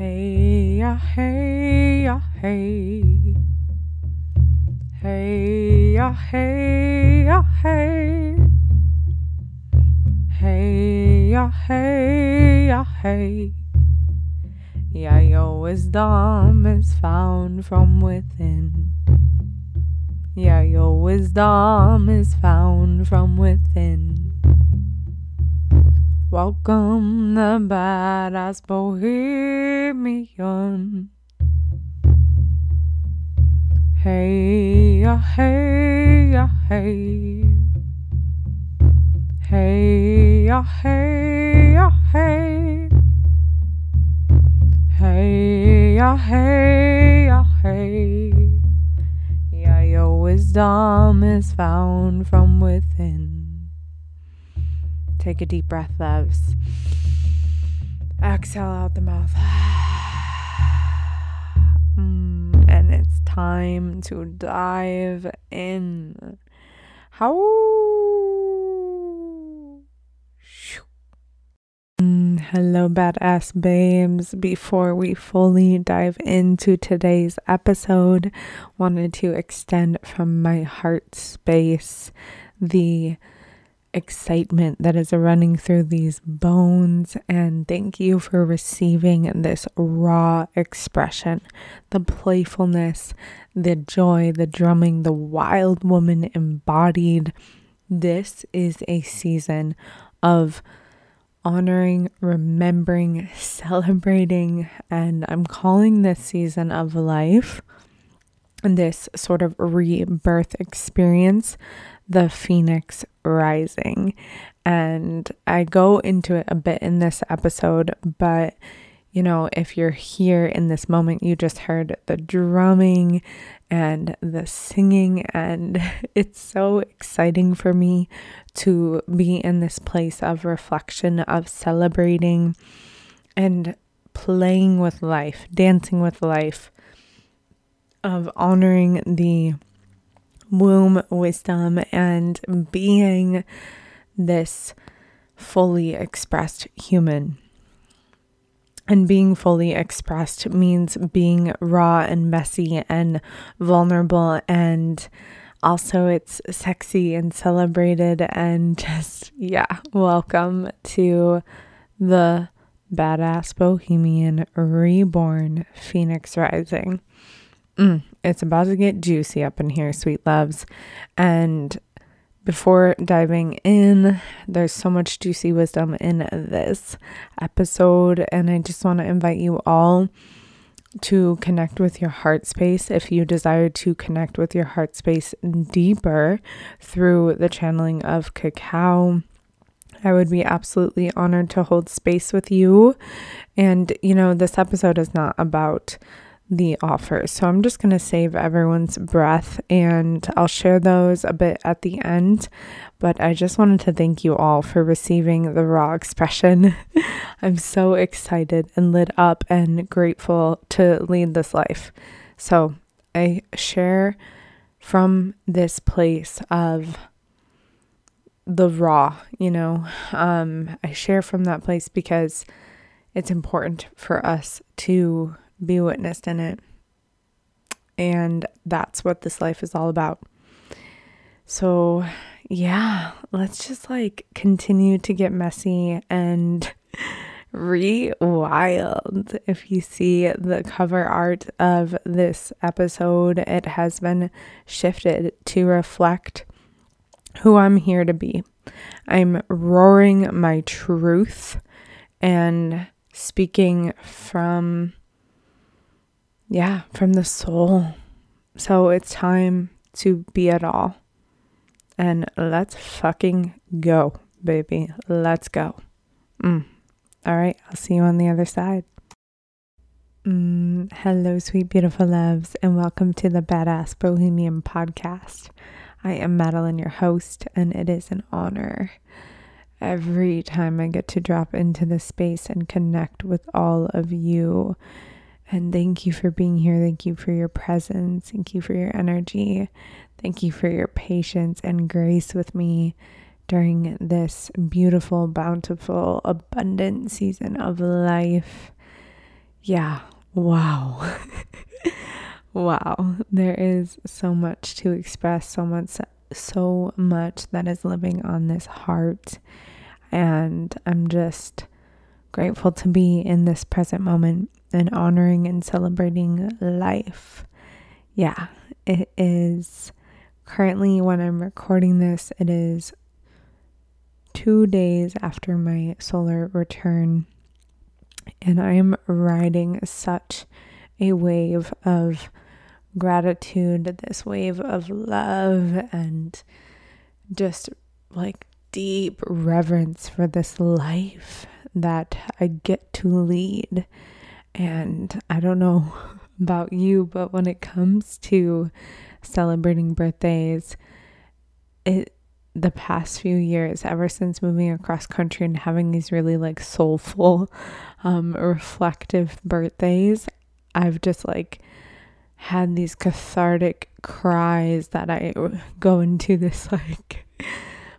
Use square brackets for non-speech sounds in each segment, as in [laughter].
Hey, ya, hey, ya, hey. Hey, ya, hey, ya, hey. Hey, ya, hey, ya, hey. Yeah, your wisdom is found from within. Yeah, your wisdom is found from within. Welcome the badass bohemian. Hey, ya, hey, hey. Hey, hey, ya, hey. Hey, hey, ya, hey. Yeah, your wisdom is found from within. Take a deep breath, loves. Exhale out the mouth. [sighs] And it's time to dive in. How? Hello, badass babes. Before we fully dive into today's episode, wanted to extend from my heart space the excitement that is running through these bones. And thank you for receiving this raw expression the playfulness, the joy, the drumming, the wild woman embodied. This is a season of honoring, remembering, celebrating, and I'm calling this season of life and this sort of rebirth experience the phoenix rising. And I go into it a bit in this episode, but you know, if you're here in this moment, you just heard the drumming and the singing, and [laughs] it's so exciting for me to be in this place of reflection, of celebrating and playing with life, dancing with life, of honoring the womb wisdom and being this fully expressed human. And being fully expressed means being raw and messy and vulnerable and also it's sexy and celebrated and [laughs] just yeah welcome to the badass bohemian reborn phoenix rising mm, it's about to get juicy up in here sweet loves and before diving in there's so much juicy wisdom in this episode and i just want to invite you all to connect with your heart space if you desire to connect with your heart space deeper through the channeling of cacao. I would be absolutely honored to hold space with you. And, you know, this episode is not about the offers. So I'm just going to save everyone's breath and I'll share those a bit at the end. But I just wanted to thank you all for receiving the raw expression. [laughs] I'm so excited and lit up and grateful to lead this life. So I share from this place of the raw, you know. Um, I share from that place because it's important for us to be witnessed in it. And that's what this life is all about. So, yeah, let's just like continue to get messy and [laughs] re wild. If you see the cover art of this episode, it has been shifted to reflect who I'm here to be. I'm roaring my truth and speaking from yeah, from the soul. So it's time to be at all. And let's fucking go, baby. Let's go. Mm. All right, I'll see you on the other side. Mm, hello, sweet, beautiful loves, and welcome to the Badass Bohemian podcast. I am Madeline, your host, and it is an honor every time I get to drop into this space and connect with all of you and thank you for being here. Thank you for your presence. Thank you for your energy. Thank you for your patience and grace with me during this beautiful, bountiful, abundant season of life. yeah, wow. [laughs] wow. There is so much to express, so much so much that is living on this heart and I'm just grateful to be in this present moment and honoring and celebrating life. Yeah, it is currently when I'm recording this, it is two days after my solar return, and I am riding such a wave of gratitude, this wave of love, and just like deep reverence for this life that I get to lead. And I don't know [laughs] about you, but when it comes to celebrating birthdays, it the past few years, ever since moving across country and having these really like soulful, [laughs] um, reflective birthdays, I've just like had these cathartic cries that I [laughs] go into this like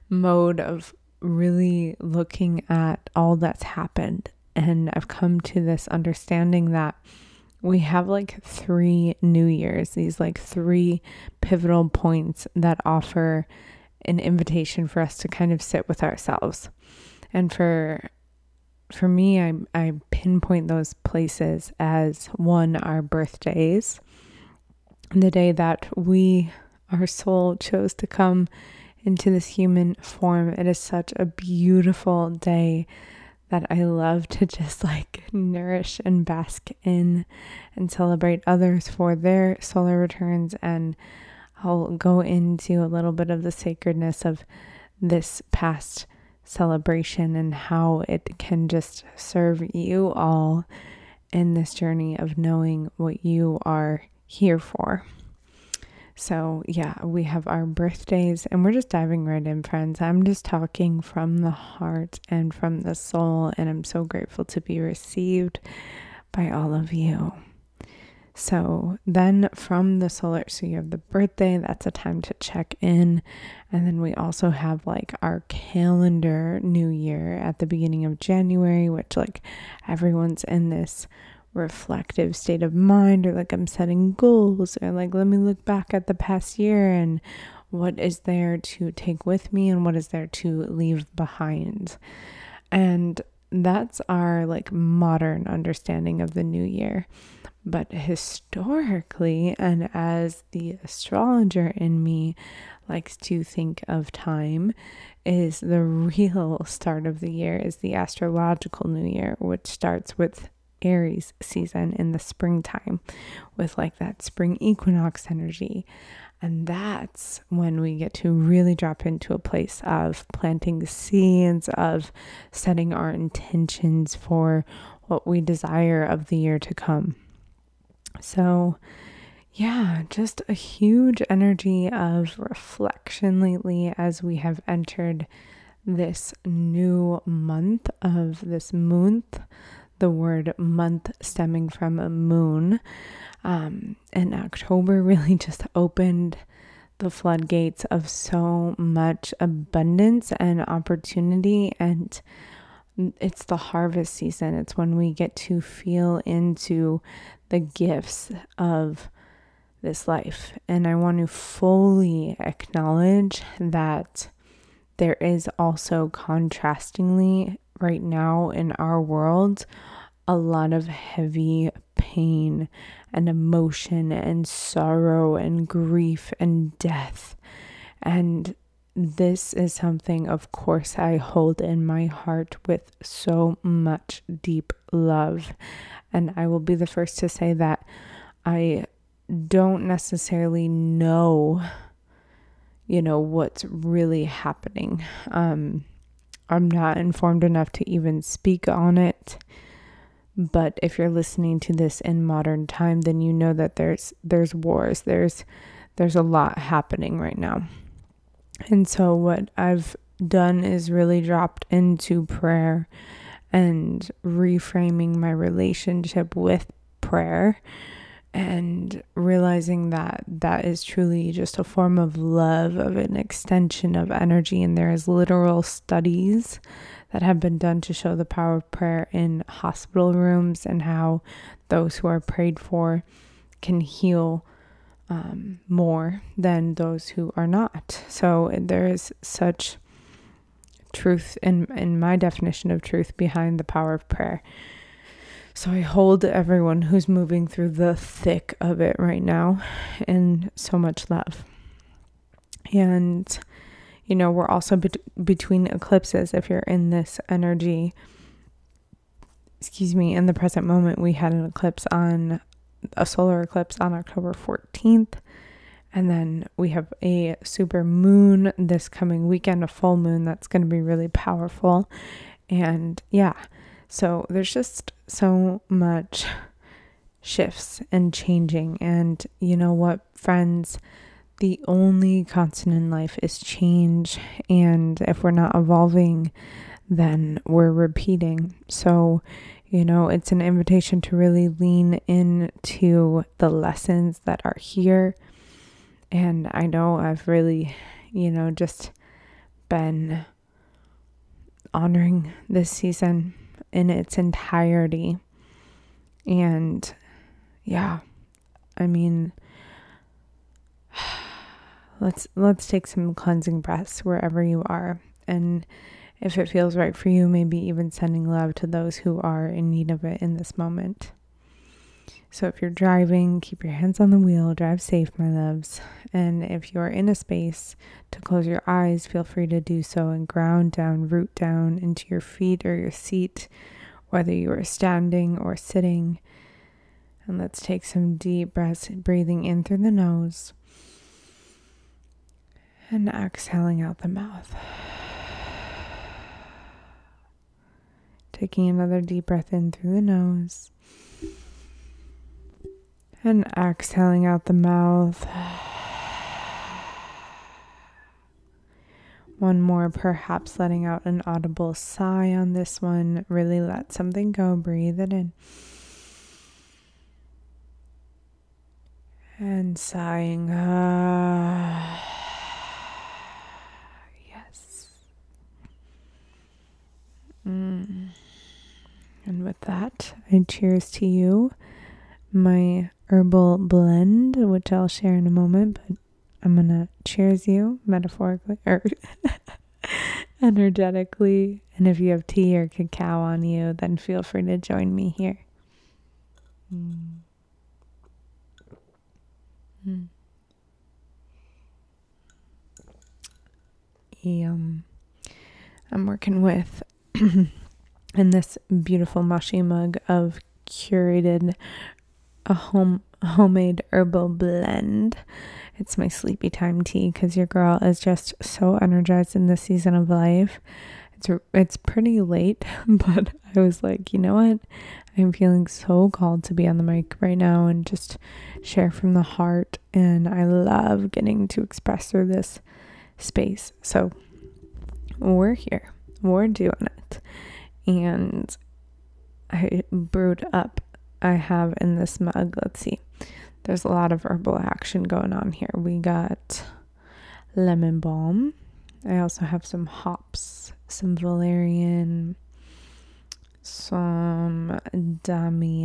mode of really looking at all that's happened. And I've come to this understanding that we have like three New Years, these like three pivotal points that offer an invitation for us to kind of sit with ourselves. And for for me, I, I pinpoint those places as one, our birthdays, the day that we, our soul, chose to come into this human form. It is such a beautiful day that I love to [laughs] just like nourish and bask in and celebrate others for their solar returns. And I'll go into a little bit of the sacredness of this past celebration and how it can just serve you all in this journey of knowing what you are here for. So, yeah, we have our birthdays and we're just diving right in, friends. I'm just talking from the heart and from the soul, and I'm so grateful to be received by all of you. So, then from the solar, so you have the birthday, that's a time to check in. And then we also have like our calendar new year at the beginning of January, which, like, everyone's in this reflective state of mind or like I'm setting goals or like let me look back at the past year and what is there to take with me and what is there to leave behind. And that's our like modern understanding of the new year. But historically, and as the astrologer in me likes to think of time, is the [laughs] real start of the year, is the astrological new year, which starts with Aries season in the springtime with like that spring equinox energy. And that's when we get to really drop into a place of planting the seeds, of setting our intentions for what we desire of the year to come. So, yeah, just a huge energy of reflection lately as we have entered this new month of this month the word month stemming from a moon. Um, and October [laughs] really just opened the floodgates of so much abundance and opportunity. And it's the harvest season, it's when we get to feel into the gifts of this life. And I want to fully acknowledge that there is also contrastingly right now in our world a lot of heavy pain and emotion and sorrow and grief and death. And this is something, of course, I hold in my heart with so much deep love. And I will be the first to say that I don't necessarily know, you know, what's really happening. Um, I'm not informed enough to even speak on it. But if you're listening to this in modern time, then you know that there's there's wars. There's there's a lot happening right now. And so what I've done is really dropped into prayer and reframing my relationship with prayer and realizing that that is truly just a form of love of an extension of energy and there is literal studies that have been done to show the power of prayer in hospital rooms and how those who are prayed for can heal um, more than those who are not. So there is such truth in in my definition of truth behind the power of prayer. So I hold everyone who's moving through the thick of it right now in so much love. And you know, we're also be- between eclipses if you're in this energy. Excuse me, in the present moment we had an eclipse on a solar eclipse on October 14th. And then we have a super moon this coming weekend, a full moon that's going to be really powerful. And yeah, so there's just so much shifts and changing. And you know what, friends? The only constant in life is change. And if we're not evolving, then we're repeating. So, you know, it's an invitation to really lean into the lessons that are here. And I know I've really, you know, just been honoring this season in its entirety. And yeah, I mean, [sighs] let's let's take some cleansing breaths wherever you are. And if it feels right for you maybe even sending love to those who are in need of it in this moment. So if you're driving keep your hands on the wheel drive safe my loves. And if you're in a space to close your eyes feel free to do so and ground down root down into your feet or your seat whether you are standing or sitting. And let's take some deep breaths breathing in through the nose and exhaling out the mouth. Taking another deep breath in through the nose and exhaling out the mouth. One more, perhaps letting out an audible sigh on this one. Really let something go. Breathe it in. And sighing. Uh, [sighs] Mm. And with that, I cheers to you, my herbal blend, which I'll share in a moment, but I'm gonna cheers you metaphorically or [laughs] energetically. And if you have tea or cacao on you, then feel free to join me here. Mm. Mm. Um, I'm working with in this beautiful moshi mug of curated a home homemade herbal blend. It's my sleepy time tea because your girl is just so energized in this season of life. It's it's pretty late, [laughs] but I was like, you know what? I'm feeling so called to be on the mic right now and just share from the heart. And I love getting to express through this space. So we're here. We're doing it. And I brewed up, I have in this mug, let's see, there's a lot of herbal action going on here. We got lemon balm. I also have some hops, some valerian, some damiana,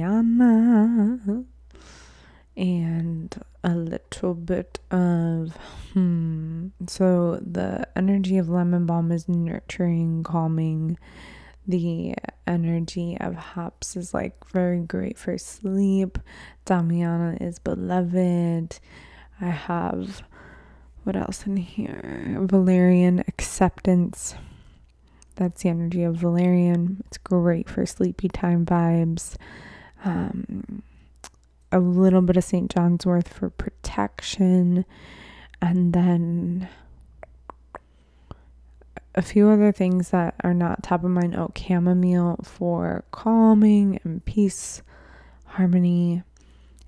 and a little bit of hmm. So the energy of lemon balm is nurturing, calming. The energy of hops is like very great for sleep. Damiana is beloved. I have what else in here? Valerian acceptance. That's the energy of valerian. It's great for sleepy time vibes. Um, a little bit of St. John's wort for protection, and then a few other things that are not top of mind oak chamomile for calming and peace, harmony.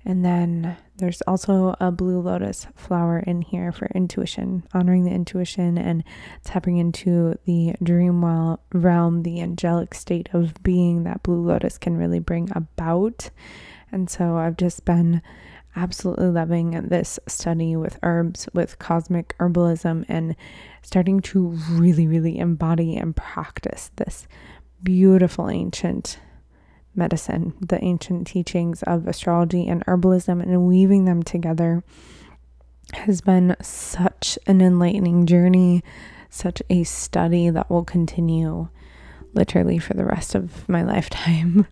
And then there's also a blue lotus flower in here for intuition, honoring the intuition and tapping into the dream realm, the angelic state of being that blue lotus can really bring about and so I've just been absolutely loving this study with herbs, with cosmic herbalism, and starting to really, really embody and practice this beautiful ancient medicine, the ancient teachings of astrology and herbalism, and weaving them together has been such an enlightening journey, such a study that will continue literally for the rest of my [laughs] lifetime.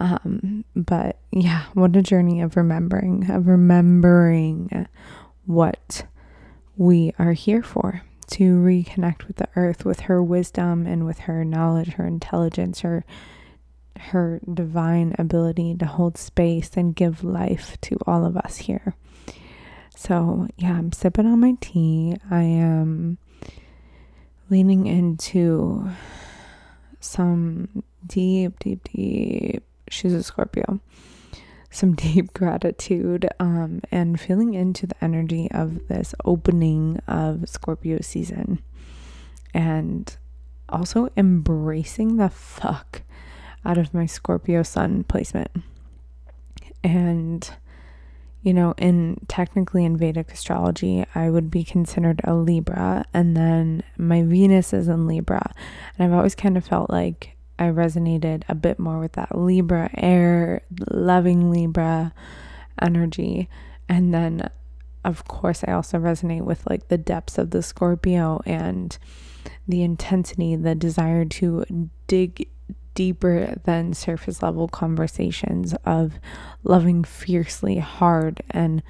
Um, but yeah, what a journey of remembering, of remembering what we are here for to reconnect with the earth, with her wisdom and with her knowledge, her intelligence, her her divine ability to hold space and give life to all of us here. So, yeah, I'm sipping on my tea. I am leaning into some deep, deep, deep, she's a Scorpio, some [laughs] deep gratitude um, and feeling into the energy of this opening of Scorpio season. And also embracing the fuck out of my Scorpio sun placement. And, you know, in technically in Vedic astrology, I would be considered a Libra, and then my Venus is in Libra. And I've always kind of felt like I resonated a bit more with that Libra air, loving Libra energy. And then, of course, I also resonate with like the depths of the Scorpio and the intensity, the desire to dig deeper than surface level conversations of loving fiercely hard and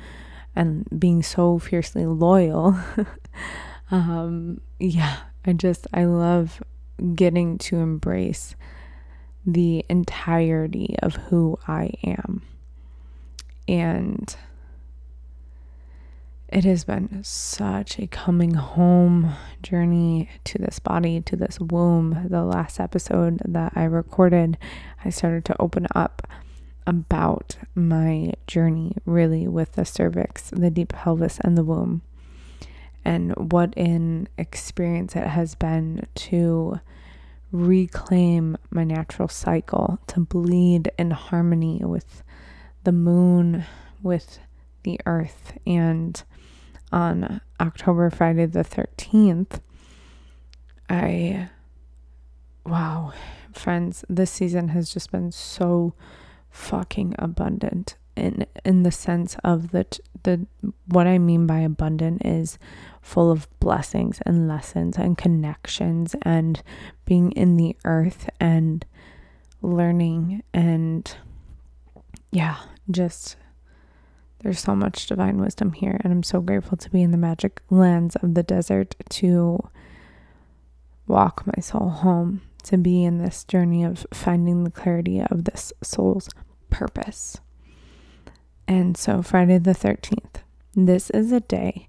and being so fiercely loyal. [laughs] um yeah, I just I love getting to embrace the entirety of who I am. And it has been such a coming home journey to this body, to this womb. The last episode that I recorded, I started to open up about my journey really with the cervix, the deep pelvis, and the womb, and what an experience it has been to reclaim my natural cycle, to bleed in harmony with the moon, with the earth, and on October Friday the 13th, I, wow, friends, this season has just been so fucking abundant in in the sense of that the what I mean by abundant is full of blessings and lessons and connections and being in the earth and learning and yeah, just there's so much divine wisdom here, and I'm so grateful to be in the magic lands of the desert to walk my soul home, to be in this journey of finding the clarity of this soul's purpose. And so, Friday the 13th, this is a day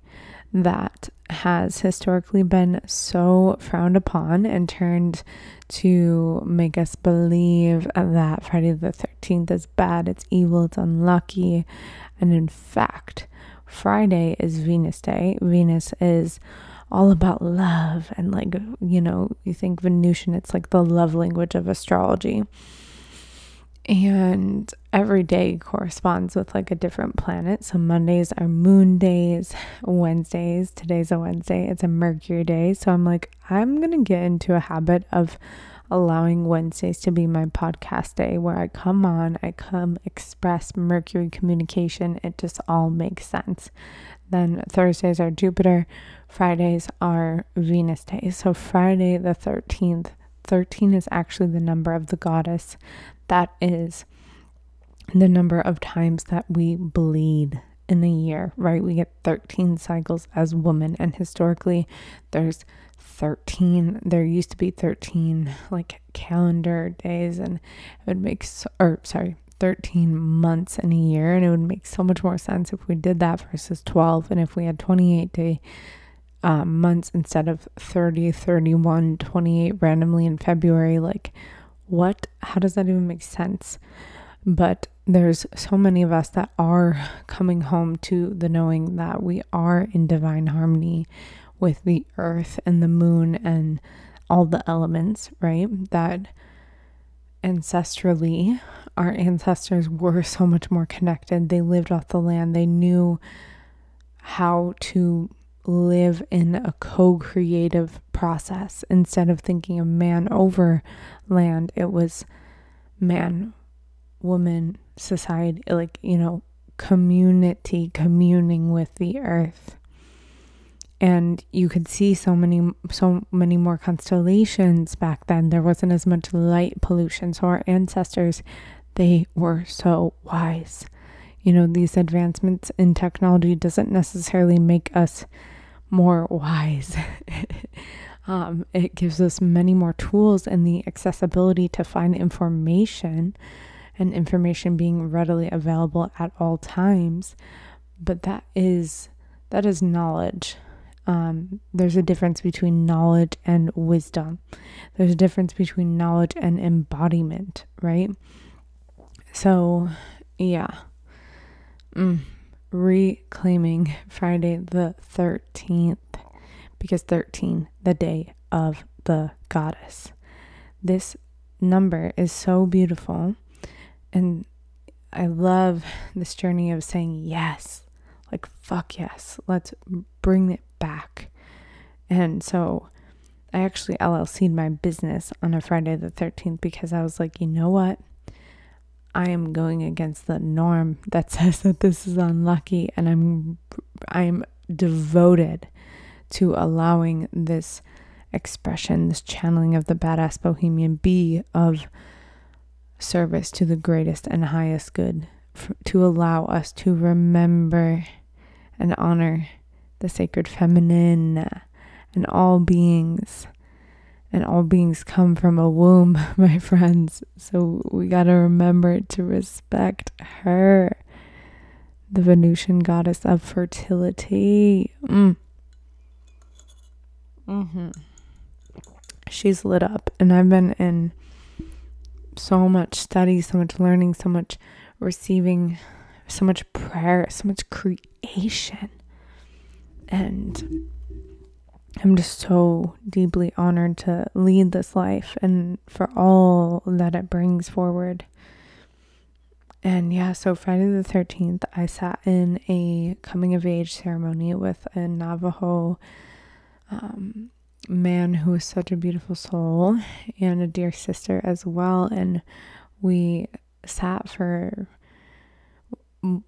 that has historically been so frowned upon and turned to make us believe that Friday the 13th is bad, it's evil, it's unlucky, and in fact, Friday is Venus Day. Venus is all about love and like, you know, you think Venusian, it's like the love language of astrology. And every day corresponds with like a different planet. So Mondays are moon days, Wednesdays, today's a Wednesday, it's a Mercury day. So I'm like, I'm going to get into a habit of allowing Wednesdays to be my podcast day where I come on, I come express Mercury communication. It just all makes sense. Then Thursdays are Jupiter, Fridays are Venus days. So Friday the 13th, 13 is actually the number of the goddess. That is the number of times that we bleed in a year, right? We get 13 cycles as women, and historically, there's 13 there used to be 13 like calendar days and it would make so, or sorry 13 months in a year and it would make so much more sense if we did that versus 12 and if we had 28 day uh, months instead of 30 31 28 randomly in february like what how does that even make sense but there's so many of us that are coming home to the knowing that we are in divine harmony with the earth and the moon and all the elements, right? That ancestrally our ancestors were so much more connected. They lived off the land. They knew how to live in a co creative process instead of thinking of man over land. It was man, woman, society, like, you know, community communing with the earth. And you could see so many, so many more constellations back then. There wasn't as much light pollution. So our ancestors, they were so wise. You know, these advancements in technology doesn't necessarily make us more wise. [laughs] um, it gives us many more tools and the accessibility to find information and information being readily available at all times. But that is that is knowledge. Um, there's a difference between knowledge and wisdom. There's a difference between knowledge and embodiment, right? So, yeah. Mm reclaiming Friday the 13th because 13, the day of the goddess. This number is so beautiful. And I love this journey of saying yes, like, fuck yes, let's bring it back. And so I actually LLC'd my business on a Friday the 13th because I was like, you know what? I am going against the norm that [laughs] says that this is unlucky and I'm I'm devoted to allowing this expression, this channeling of the badass bohemian be of service to the greatest and highest good to allow us to remember and honor the sacred feminine and all beings and all beings come from a womb, [laughs] my friends. So we got to remember to respect her, the Venusian goddess of fertility. Mm. Mm-hmm. She's lit up, and I've been in so much study, so much learning, so much receiving, so much prayer, so much creation. And I'm just so deeply honored to lead this life and for all that it brings forward. And yeah, so Friday the 13th, I sat in a coming of age ceremony with a Navajo um, man who is such a beautiful soul and a dear sister as well. And we sat for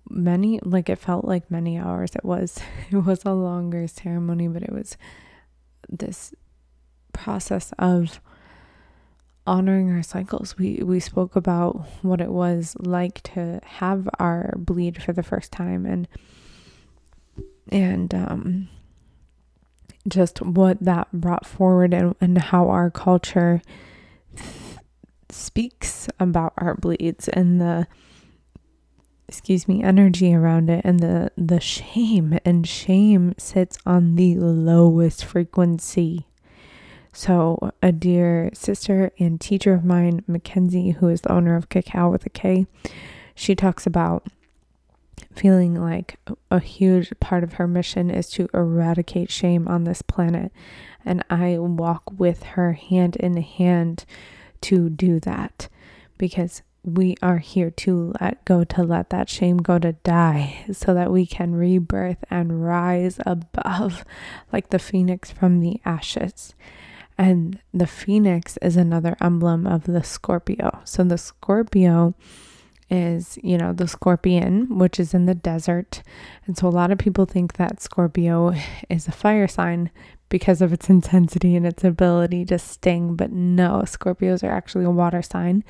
many, like it felt like many hours. It was, [laughs] it was a longer ceremony, but it was this process of honoring our cycles. We we spoke about what it was like to have our bleed for the first time and and um just what that brought forward and, and how our culture speaks about our bleeds and the excuse me energy around it and the the shame and shame sits on the lowest frequency. So a dear sister and teacher of mine mackenzie who is the owner of cacao with a k she talks about feeling like a huge part of her mission is to eradicate shame on this planet. And i walk with her hand in hand to do that because we are here to let go, to let that shame go to die, so that we can rebirth and rise above like the phoenix from the ashes. And the phoenix is another emblem of the Scorpio. So the Scorpio is, you know, the scorpion, which is in the desert. And so a lot of people think that Scorpio is a fire sign because of its intensity and its ability to sting. But no, Scorpios are actually a water sign.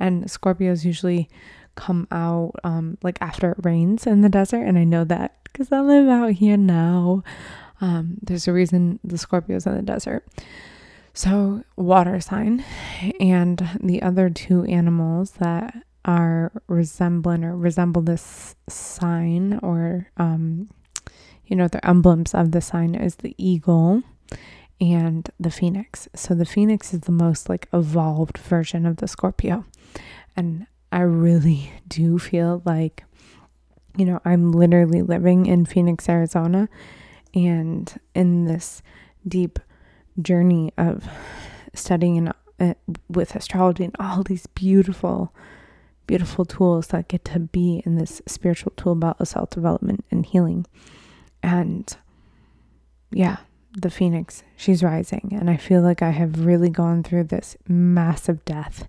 And Scorpios usually come out um, like after it rains in the desert. And I know that because I live out here now. Um, there's a reason the Scorpios in the desert. So, water sign. And the other two animals that are resembling or resemble this sign or um, you know the emblems of the sign is the eagle and the phoenix so the phoenix is the most like evolved version of the scorpio and i really [laughs] do feel like you know i'm literally living in phoenix arizona and in this deep journey of studying and uh, with astrology and all these beautiful beautiful tools that get to be in this spiritual tool about self development and healing. And yeah, the phoenix, she's rising. And I feel like I have really gone through this massive death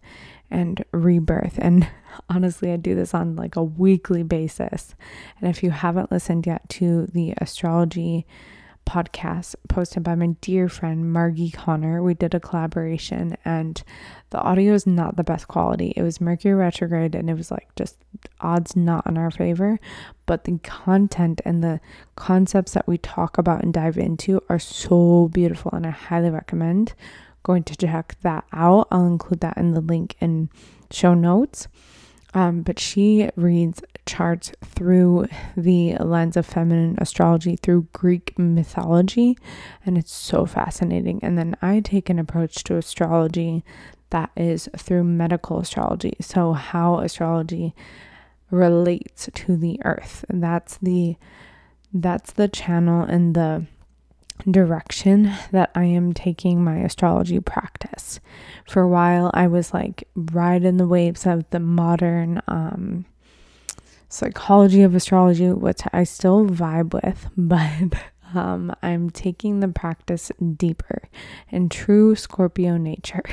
and rebirth. And [laughs] honestly, I do this on like a weekly basis. And if you haven't listened yet to the astrology podcast posted by my dear friend Margi Connor. We did a collaboration and the audio is not the best quality. It was Mercury retrograde and it was like just odds not in our favor, but the content and the concepts that we talk about and dive into are so beautiful and I highly recommend going to check that out. I'll include that in the link in show notes. Um, but she reads charts through the lens of feminine astrology through Greek mythology, and it's so fascinating. And then I take an approach to astrology that is through medical astrology. So, how astrology relates to the earth. And that's the that's the channel and the direction that I am taking my astrology practice. For a while, I was like riding the waves of the modern um, psychology of astrology, which I still vibe with, [laughs] but um, I'm taking the practice deeper in true Scorpio nature.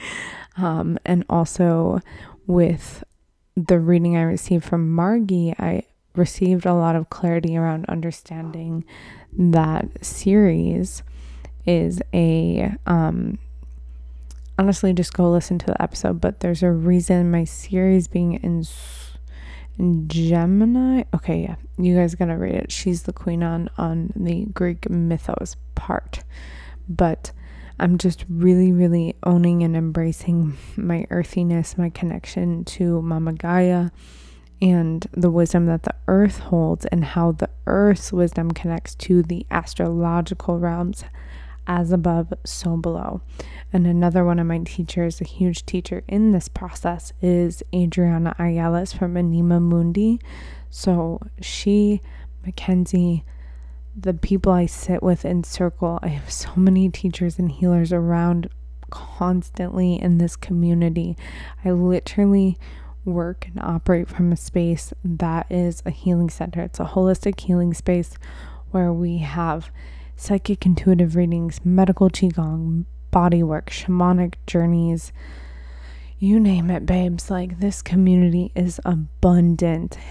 [laughs] um, and also with the reading I received from Margi, I received a lot of clarity around understanding that Ceres is a um honestly just go listen to the episode but there's a reason my Ceres being in in Gemini. Okay yeah you guys gotta read it. She's the queen on on the Greek mythos part but I'm just really really owning and embracing my earthiness my connection to Mama Gaia and the wisdom that the earth holds and how the earth's wisdom connects to the astrological realms as above so below. And another one of my teachers a huge teacher in this process is adriana Ayales from anima mundi. So she mackenzie the people i sit with in circle i have so many teachers and healers around constantly in this community. I literally work and operate from a space that is a healing center. It's a holistic healing space where we have psychic intuitive readings, medical qigong, body work, shamanic journeys, you name it, babes. Like this community is abundant. [laughs]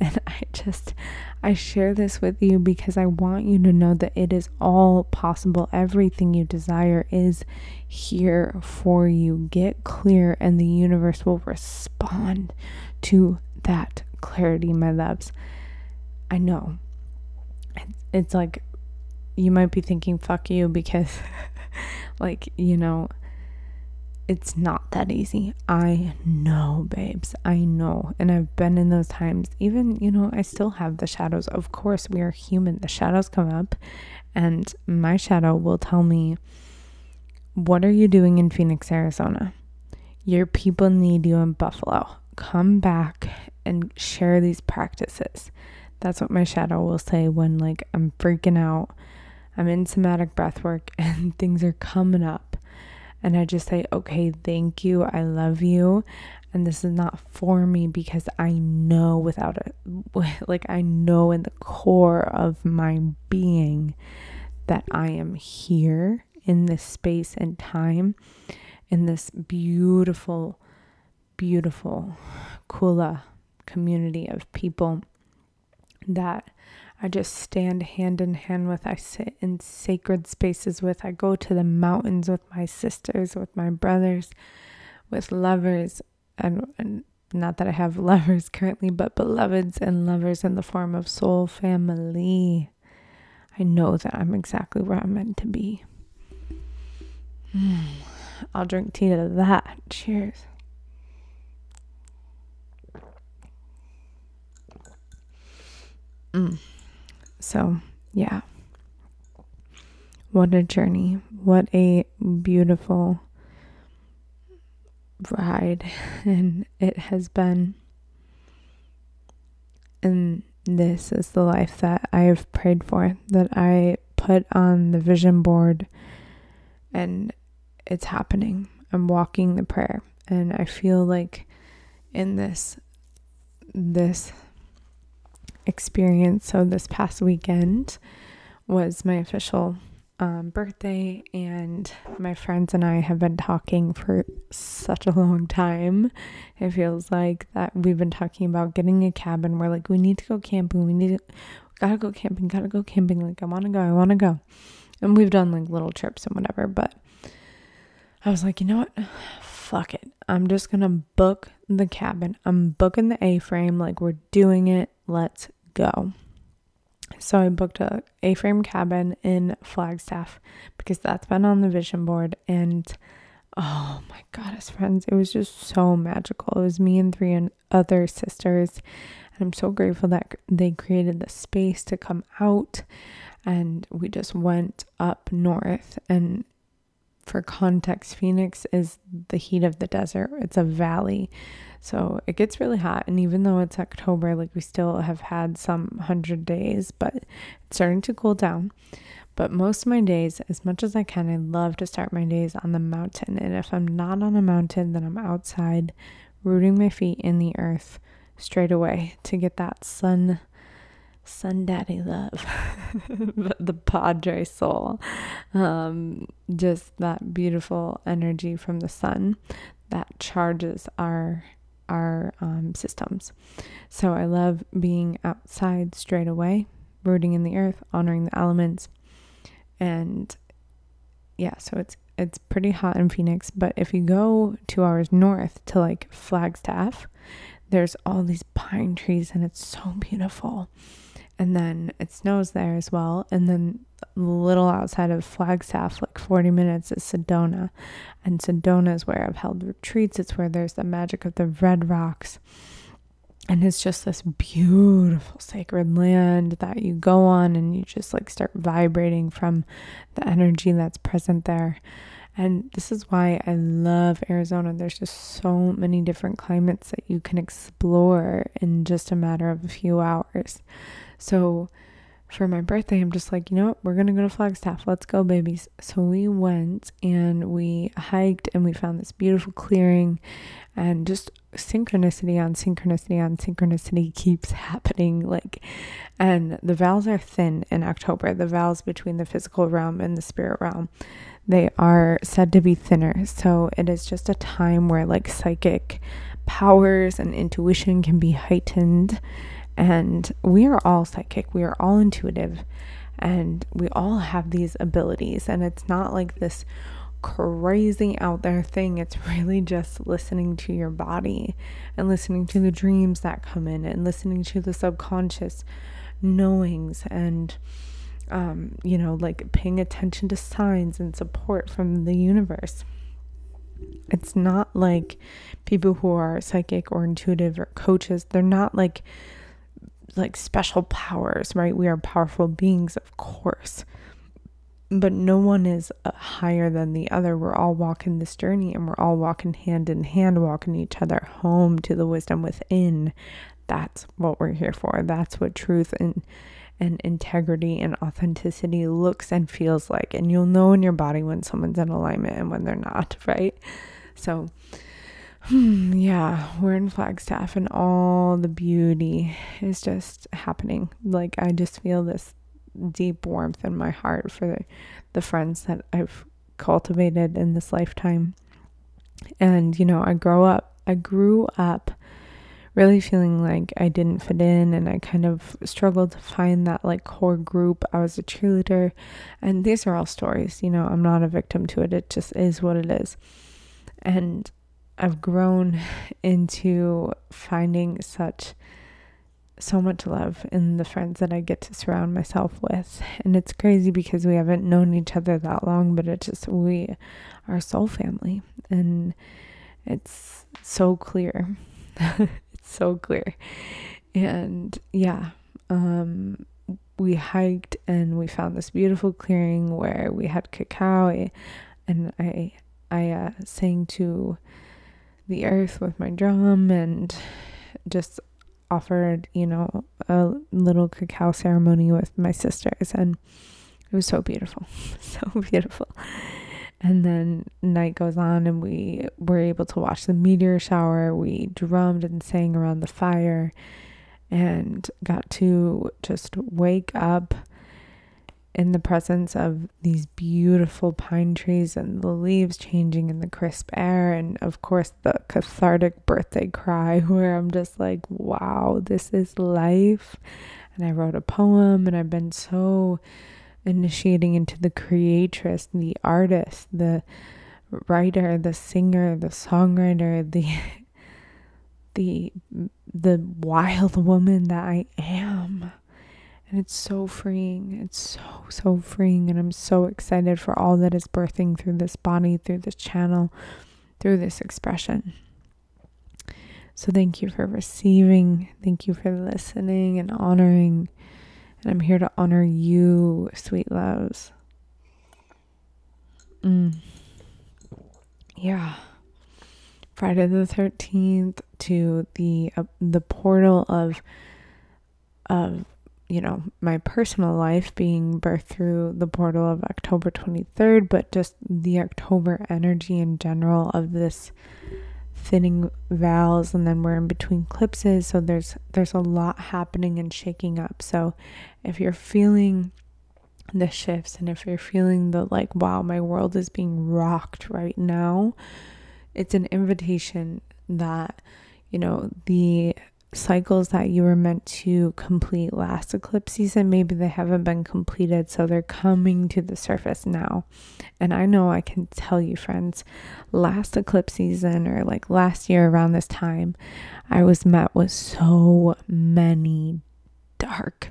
And I just I share this with you because I want you to know that it is all possible. Everything you desire is here for you. Get clear, and the universe will respond to that clarity, my loves. I know it's like you might be thinking, fuck you, because, [laughs] like, you know, it's not that easy. I know, babes. I know. And I've been in those times. Even, you know, I still have the shadows. Of course, we are human. The shadows come up, and my shadow will tell me, What are you doing in Phoenix, Arizona? Your people need you in Buffalo. Come back and share these practices. That's what my shadow will say when, like, I'm freaking out. I'm in somatic breath work [laughs] and things are coming up and I just say, okay, thank you. I love you. And this is not for me because I know without it, [laughs] like, I know in the core of my being that I am here in this space and time, in this beautiful, beautiful Kula community of people that I just stand hand in hand with. I sit in sacred spaces with. I go to the mountains with my sisters, with my brothers, with lovers, and, and not that I have [laughs] lovers currently, but beloveds and lovers in the form of soul family. I know that I'm exactly where I'm meant to be. Mm. I'll drink tea to that. Cheers. Mm. So, yeah. What a journey. What a beautiful ride. [laughs] And it has been. And this is the life that I have prayed for, that I put on the vision board. And it's happening. I'm walking the prayer. And I feel like in this this experience. So this past weekend was my official um, birthday, and my friends and I have been talking for such a long time. It feels like that we've been talking about getting a cabin. We're like, we need to go camping. We need to, gotta go camping. Gotta go camping. Like, I want to go. I want to go. And we've done like little trips and whatever. But I was like, you know what? Fuck it. I'm just gonna book the cabin. I'm booking the A frame. Like, we're doing it. Let's go. So I booked a A-frame cabin in Flagstaff because that's been on the vision board and oh my god, as friends, it was just so magical. It was me and three and other sisters and I'm so grateful that they created the space to come out and we just went up north and for context, Phoenix is the heat of the desert. It's a valley. So it gets really hot. And even though it's October, like we still have had some 100 days, but it's starting to cool down. But most of my days, as much as I can, I love to start my days on the mountain. And if I'm not on a mountain, then I'm outside rooting my feet in the earth straight away to get that sun sun daddy love [laughs] the padre soul um, just that beautiful energy from the sun that charges our our um, systems. So I love being outside straight away, rooting in the earth, honoring the elements, and yeah, so it's it's pretty hot in Phoenix. But if you go two hours north to like Flagstaff, there's all these pine trees, and it's so beautiful. And then it snows there as well. And then a little outside of Flagstaff, like 40 minutes, is Sedona. And Sedona is where I've held retreats. It's where there's the magic of the red rocks. And it's just this beautiful sacred land that you go on and you just like start vibrating from the energy that's present there. And this is why I love Arizona. There's just so many different climates that you can explore in just a matter of a few hours. So for my birthday, I'm just like, you know what? We're going to go to Flagstaff. Let's go, babies. So we went and we hiked and we found this beautiful clearing and just synchronicity on synchronicity on synchronicity keeps happening. Like, and the vows are thin in October, the vows between the physical realm and the spirit realm. They are said to be thinner. So it is just a time where like psychic powers and intuition can be heightened and we are all psychic, we are all intuitive, and we all have these abilities. And it's not like this crazy out there thing. It's [laughs] really just listening to your body and listening to the dreams that come in and listening to the subconscious knowings and um, you know, like paying attention to signs and support from the universe. It's not like people who are psychic or intuitive or coaches, they're not like like special powers, right? We are powerful beings, of course. But no one is uh, higher than the other. We're all walking this journey and we're all walking hand in hand, walking each other home to the wisdom within. That's what we're here for. That's what truth and and integrity and authenticity looks and feels like. And you'll know in your body when someone's in alignment and when they're not, [laughs] right? So, Hmm, yeah, we're in Flagstaff and all the beauty is just happening. Like I just feel this deep warmth in my heart for the, the friends that I've cultivated in this lifetime. And you know, I grow up I grew up really feeling like I didn't fit in and I kind of struggled to find that like core group. I was a cheerleader and these are all stories, you know, I'm not a victim to it. It just is what it is. And I've grown into finding such so much love in the friends that I get to surround myself with. And it's crazy because we haven't known each other that long, but it's just we are soul family and it's so clear. [laughs] it's so clear. And yeah, um we hiked and we found this beautiful clearing where we had cacao and I I uh, sang to the earth with my drum and just offered, you know, a little cacao ceremony with my sisters and it was so beautiful. [laughs] so beautiful. And then night goes on, and we were able to watch the meteor shower. We drummed and sang around the fire and got to just wake up in the presence of these beautiful pine trees and the leaves changing in the crisp air and of course the cathartic birthday cry [laughs] where I'm just like wow this is life. And I wrote a poem and I've been so initiating into the creatress the artist the writer the singer the songwriter [laughs] the the the wild woman that I am and it's so freeing. It's so, so freeing. And I'm so excited for all that is birthing through this body, through this channel, through this expression. So thank you for receiving. Thank you for listening and honoring. And I'm here to honor you, sweet loves. Mm. Yeah. Friday the 13th to the uh, the portal of of you know, my personal life being birthed through the portal of October 23rd, but just the October energy in general of this thinning vowels and then we're in between eclipses so there's there's a lot happening and shaking up. So if you're feeling the shifts and if you're feeling the like wow my world is being rocked right now it's an invitation that you know the cycles that you were meant to complete last eclipse season, maybe they haven't been completed, so they're coming to the surface now. And I know I can tell you, friends, last eclipse season or like last year around this time, I was met with so many dark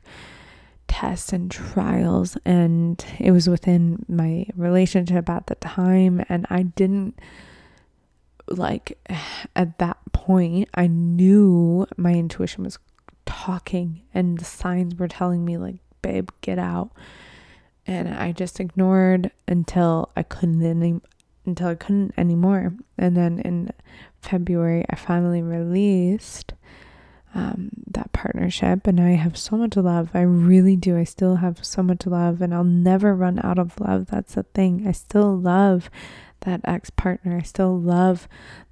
tests and trials, and it was within my relationship at the time, and I didn't like at that point I knew my intuition was talking and the signs were telling me like babe get out. And I just ignored until I couldn't any until I couldn't anymore. And then in February I finally released um, that partnership and I have so much love. I really do. I still have so much love and I'll never run out of love. That's the thing. I still love that ex partner. I still love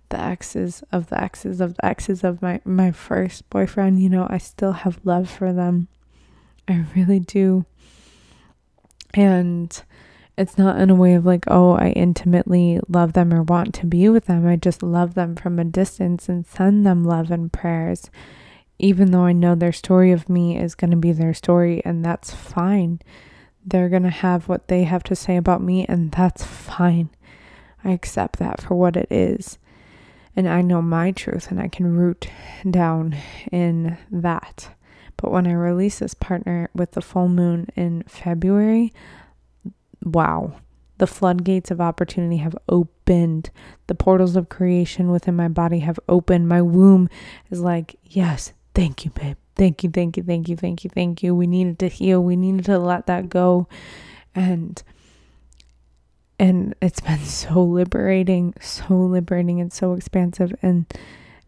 the exes of the exes of the exes of my my first boyfriend. You know, I still have love for them. I really do. And it's not in a way of like, oh, I intimately love them or want to be with them. I just love them from a distance and send them love and prayers, even though I know their story of me is going to be their story, and that's fine. They're going to have what they have to say about me, and that's fine. I accept that for what it is. And I know my truth and I can root down in that. But when I release this partner with the full moon in February, wow, the floodgates of opportunity have opened. The portals of creation within my body have opened. My womb is like, yes, thank you, babe. Thank you, thank you, thank you, thank you, thank you. We needed to heal. We needed to let that go. And and it's been [laughs] so liberating, so liberating and so expansive. And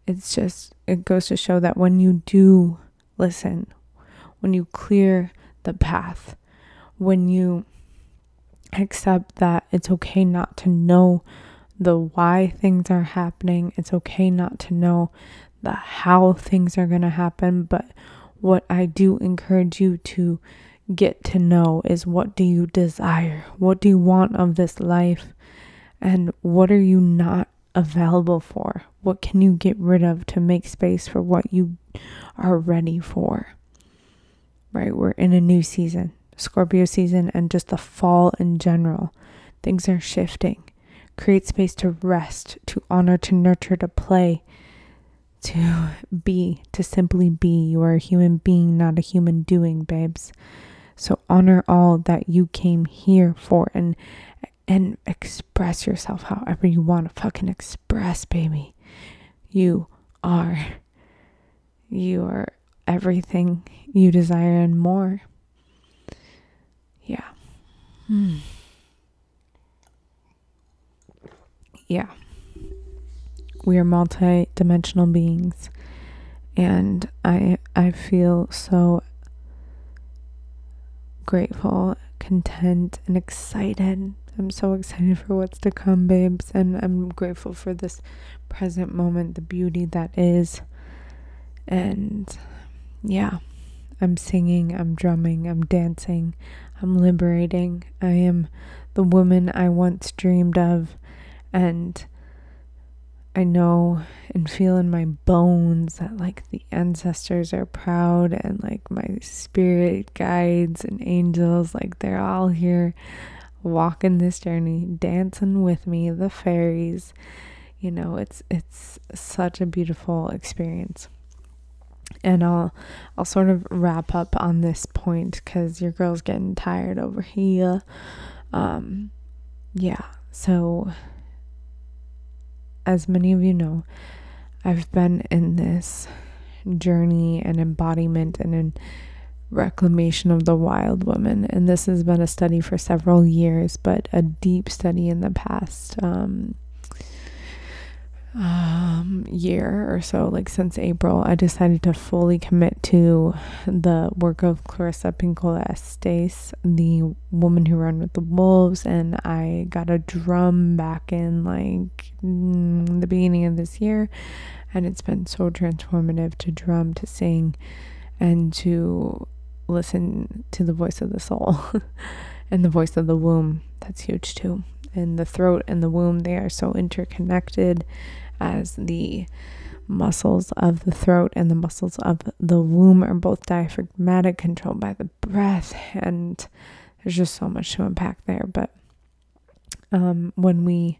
it's just, it goes to show that when you do listen, when you clear the path, when you accept that it's okay not to know the why things are happening, it's okay not to know the how things are going to happen. But what I do encourage you to get to know is what do you desire? What do you want of this life? And what are you not available for? What can you get rid of to make space for what you are ready for? Right? We're in a new season, Scorpio season, and just the fall in general. Things are shifting. Create space to rest, to honor, to nurture, to play, to be, to simply be. You are a human being, not a human doing, babes. So honor all that you came here for and and express yourself however you want to fucking express, baby. You are you are everything you desire and more. Yeah. Hmm. Yeah. We are multi-dimensional beings and I I feel so grateful, content, and excited I'm so excited for what's to come, babes, and I'm grateful for this present moment, the beauty that is. And yeah, I'm singing, I'm drumming, I'm dancing, I'm liberating. I am the woman I once dreamed of, and I know and feel in my bones that like the ancestors are proud and like my spirit guides and angels, like they're all here walking this journey, dancing with me, the fairies. You know, it's it's such a beautiful experience. And I'll I'll sort of wrap up on this point cuz your girl's getting tired over here. Um yeah. So as many of you know, I've been in this journey and embodiment and in reclamation of the wild woman. And this has been a study for several years, but a deep study in the past um, um, year or so, like since April, I decided to fully commit to the work of Clarissa Pinkola Estes, the woman who ran with the wolves, and I got a drum back in like mm, the beginning of this year, and it's been so transformative to drum, to sing, and to listen to the voice of the soul [laughs] and the voice of the womb. That's huge too. And the throat and the womb, they are so interconnected as the muscles of the throat and the muscles of the womb are both diaphragmatic, controlled by the breath. And there's just so much to unpack there. But um, when we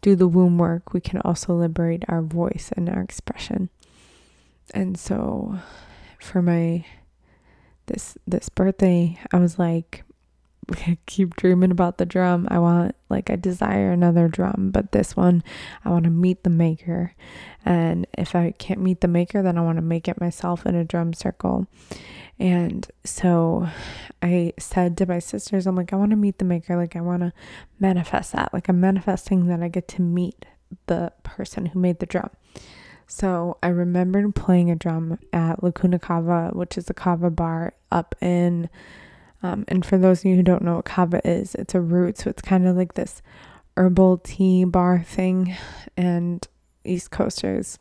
do the womb work, we can also liberate our voice and our expression. And so for my this this birthday, I was like [laughs] keep dreaming about the drum. I want, like, I desire another drum, but this one, I want to meet the maker. And if I can't meet the maker, then I want to make it myself in a drum circle. And so I said to my sisters, I'm like, I want to meet the maker. Like, I want to manifest that. Like, I'm manifesting that I get to meet the person who made the drum. So I remembered playing a drum at Lacuna Kava, which is a kava bar up in um, and for those of you who don't know what kava is, it's a root. So it's kind of like this herbal tea bar thing. And East Coasters,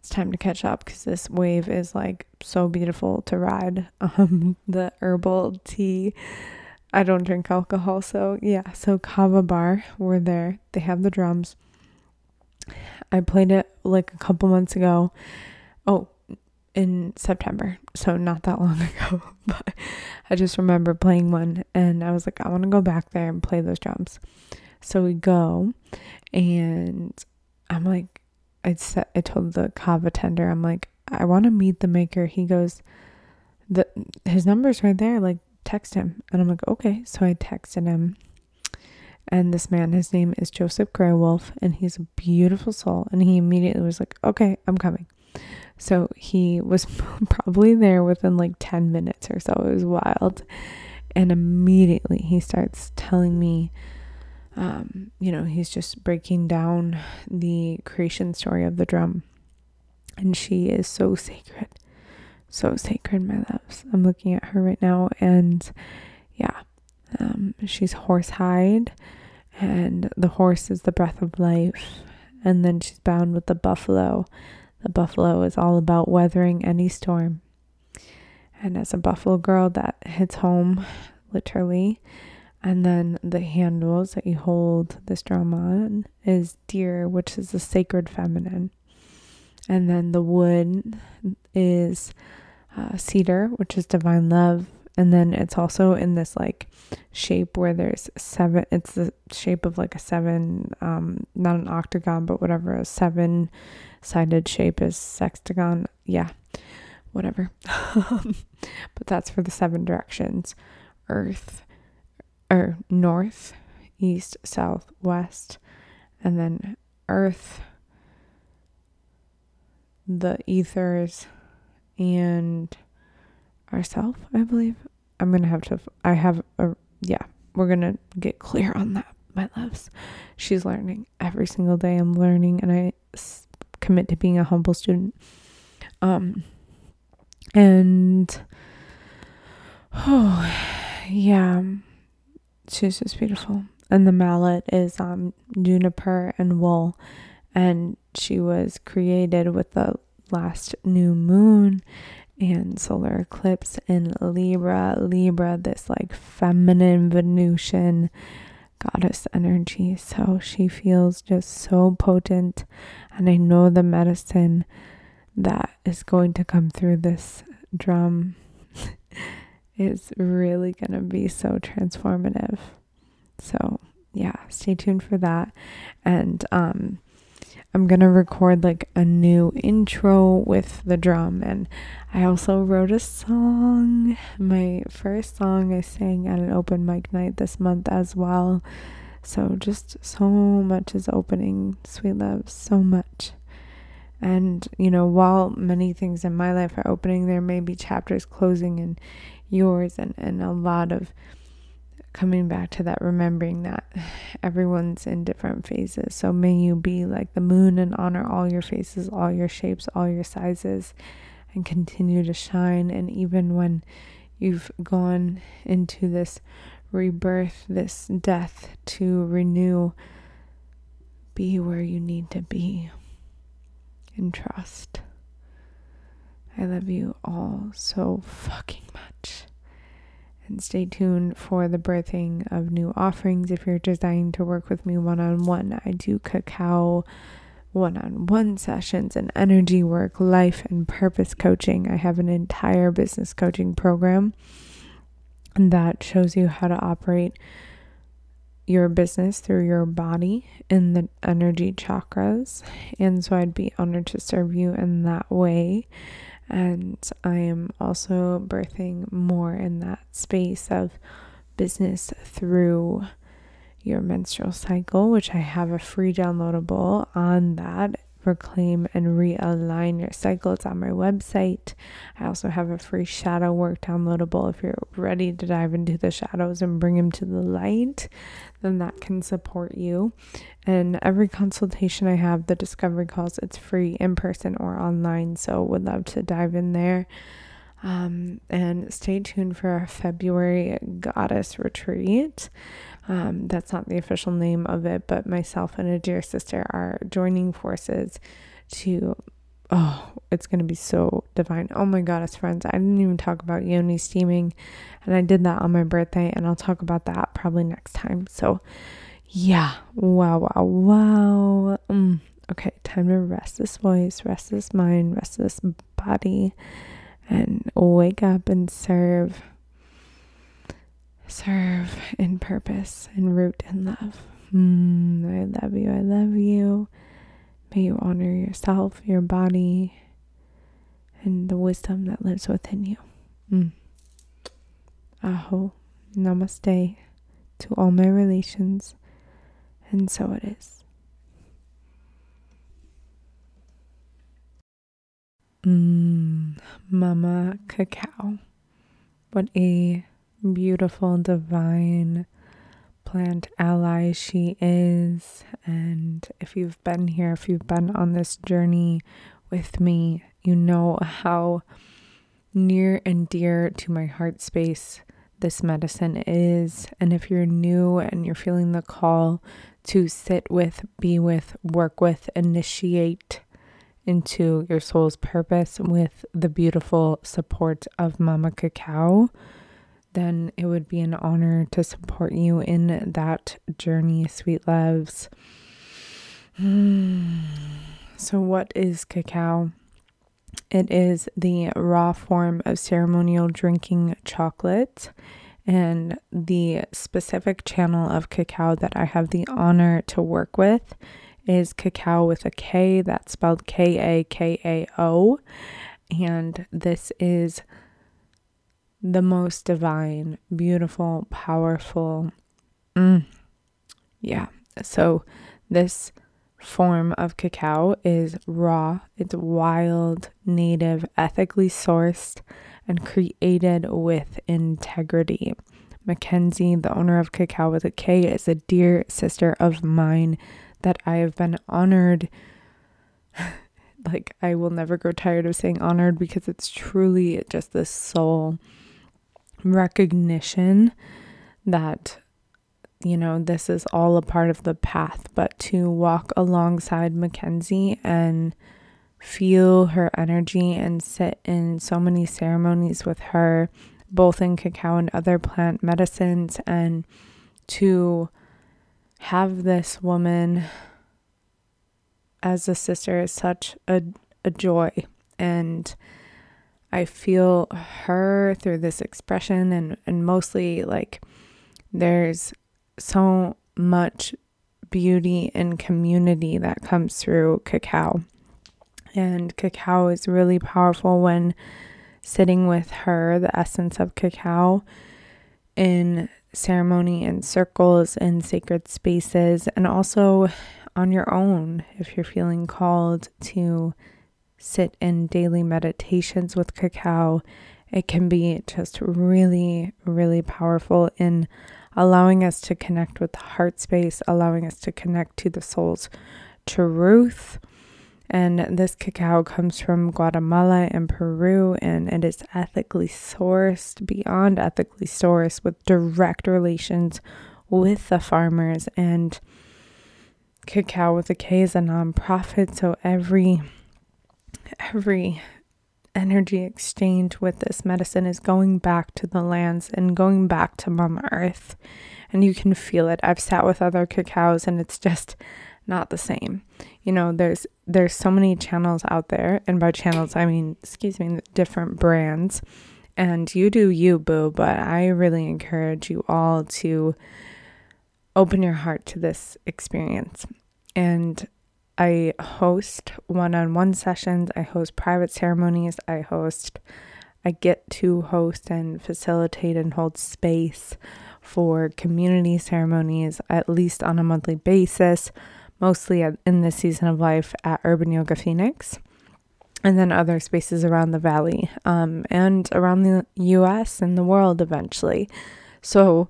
it's time to catch up because this wave is like so beautiful to ride. [laughs] Um, the herbal tea. I don't drink alcohol. So yeah, so kava bar, we're there. They have the drums. I played it like a couple months ago. In September, so not that long [laughs] ago. But I just remember playing one and I was like, I want to go back there and play those drums. So we go and I'm like, I said, I told the kava tender, I'm like, I want to meet the maker. He goes, the his number's right there. Like, text him. And I'm like, okay. So I texted him. And this man, his name is Joseph Greywolf, and he's a beautiful soul. And he immediately was like, okay, I'm coming. So he was [laughs] probably there within like 10 minutes or so. It was wild. And immediately he starts telling me, um, you know, he's just breaking down the creation story of the drum. And she is so sacred. So sacred, my loves. I'm looking at her right now. And yeah, um, she's horsehide. And the horse is the breath of life. And then she's bound with the buffalo the buffalo is all about weathering any storm. And as a buffalo girl, that hits home literally. And then the handles that you hold this drum on is deer, which is the sacred feminine. And then the wood is uh, cedar, which is divine love. And then it's also in this like shape where there's seven, it's the shape of like a seven, um, not an octagon, but whatever, a seven sided shape is sextagon. Yeah, whatever. [laughs] Um, but that's for the seven directions earth, or north, east, south, west, and then earth, the ethers, and ourself, I believe. I'm going to have to, I have a, yeah, we're going to get clear on that, my loves. She's learning every single day. I'm learning, and I commit to being a humble student. Um, and oh, [sighs] yeah, she's just beautiful. and the mallet is um juniper and wool and she was created with the last new moon and solar eclipse in Libra. Libra, this like feminine Venusian goddess energy. So she feels just so potent. And I know the medicine that is going to come through this drum [laughs] is really going to be so transformative. So, yeah, stay tuned for that. And um I'm going to record like a new intro with the drum and I also wrote a song. My first song I sang at an open mic night this month as well. So just so much is opening, sweet love, so much. And you know, while many things in my life are opening, there may be chapters closing in yours and, and a lot of coming back to that, remembering that everyone's in different phases. So may you be like the moon and honor all your faces, all your shapes, all your sizes, and continue to shine. And even when you've gone into this rebirth, this death to renew, be where you need to be and trust. I love you all so fucking much and stay tuned for the birthing of new offerings. If you're designed to work with me one on one, I do cacao one on one sessions and energy work, life and purpose coaching. I have an entire business coaching program that shows you how to operate your business through your body in the energy chakras. And so I'd be honored to serve you in that way. And I am also birthing more in that space of business through your menstrual cycle, which I have a free downloadable on that. Reclaim and realign your cycle. It's on my website. I also have a free shadow work downloadable if you're ready to dive into the shadows and bring them to the light then that can support you. And every consultation I have, the discovery calls, it's free in person or online. So would love to dive in there. Um, and stay tuned for our February goddess retreat. Um, that's not the official name of it, but myself and a dear sister are joining forces to oh, it's going to be so divine. Oh my goddess, friends. I didn't even talk about yoni steaming, and I did that on my birthday, and I'll talk about that probably next time. So, yeah, wow, wow, wow. Mm. Okay, time to rest this voice, rest this mind, rest this body, and wake up and serve. Serve in purpose and root in love. Mm, I love you. I love you. May you honor yourself, your body, and the wisdom that lives within you. Mm. Aho. Namaste to all my relations. And so it is. Mm, Mama Cacao. What a beautiful, divine plant ally she is. And if you've been here, if you've been on this journey with me, you know how near and dear to my heart space this medicine is. And if you're new and you're feeling the call to sit with, be with, work with, initiate into your soul's purpose with the beautiful support of Mama Cacao, then it would be an honor to support you in that journey, sweet loves. [sighs] So, what is cacao? It is the raw form of ceremonial drinking chocolate. And the specific channel of cacao that I have the honor to work with is cacao with a K, that's spelled K A K A O. And this is the most divine, beautiful, powerful. Mm, yeah. So, this form of cacao is raw, it's wild, native, ethically sourced, and created with integrity. Mackenzie, the owner of Cacao with a K, is a dear sister of mine that I have been honored [laughs] like I will never grow tired of saying honored because it's truly just this soul recognition that you know, this is all a part of the path, but to walk alongside Mackenzie and feel her energy and sit in so many ceremonies with her, both in cacao and other plant medicines, and to have this woman as a sister is such a, a joy. And I feel her through this expression, and, and mostly like there's so much beauty and community that comes through cacao. And cacao is really powerful when sitting with her, the essence of cacao, in ceremony and circles and sacred spaces, and also on your own if you're feeling called to sit in daily meditations with cacao. It can be just really, really powerful in allowing us to connect with the heart space, allowing us to connect to the soul's truth. And this cacao comes from Guatemala and Peru, and it is ethically sourced, beyond ethically sourced, with direct relations with the farmers. And Cacao with a K is a nonprofit, so every every energy exchange with this medicine is going back to the lands and going back to Mama Earth. And you can feel it. I've sat with other cacaos and it's just not the same. You know, there's there's so many channels out there, and by channels I mean, excuse me, different brands. And you do you, boo, but I really encourage you all to open your heart to this experience. And I host one on one sessions, I host private ceremonies, I host, I get to host and facilitate and hold space for community ceremonies at least on a monthly basis, mostly in this season of life at Urban Yoga Phoenix. And then other spaces around the valley um, and around the US and the world eventually. So,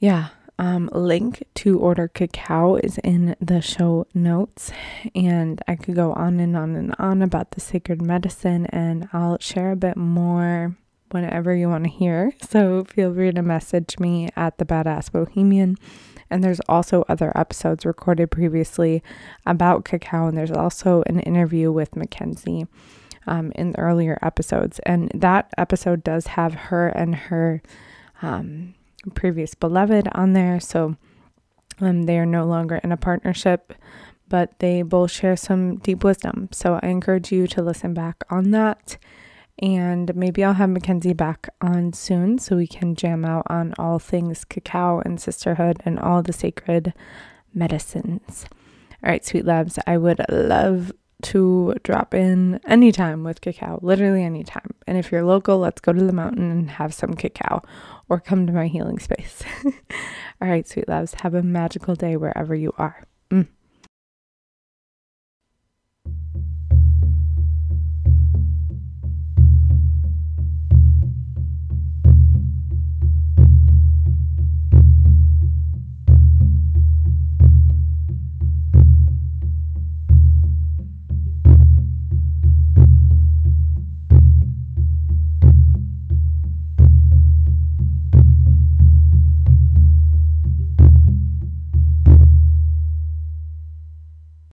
yeah, um, link to order cacao is in the show notes, and I could go on and on and on about the sacred medicine, and I'll share a bit more whenever you want to hear. [laughs] So feel free to message me at the Badass Bohemian. And there's also other episodes recorded previously about cacao, and there's also an interview with Mackenzie um, in the earlier episodes. And that episode does have her and her um, previous beloved on there. So um, they are no longer in a partnership, but they both share some deep wisdom. So I encourage you to listen back on that. And maybe I'll have Mackenzie back on soon so we can jam out on all things cacao and sisterhood and all the sacred medicines. All right, sweet loves, I would love to drop in anytime with cacao, literally anytime. And if you're local, let's go to the mountain and have some cacao or come to my healing space. [laughs] All right, sweet loves, have a magical day wherever you are.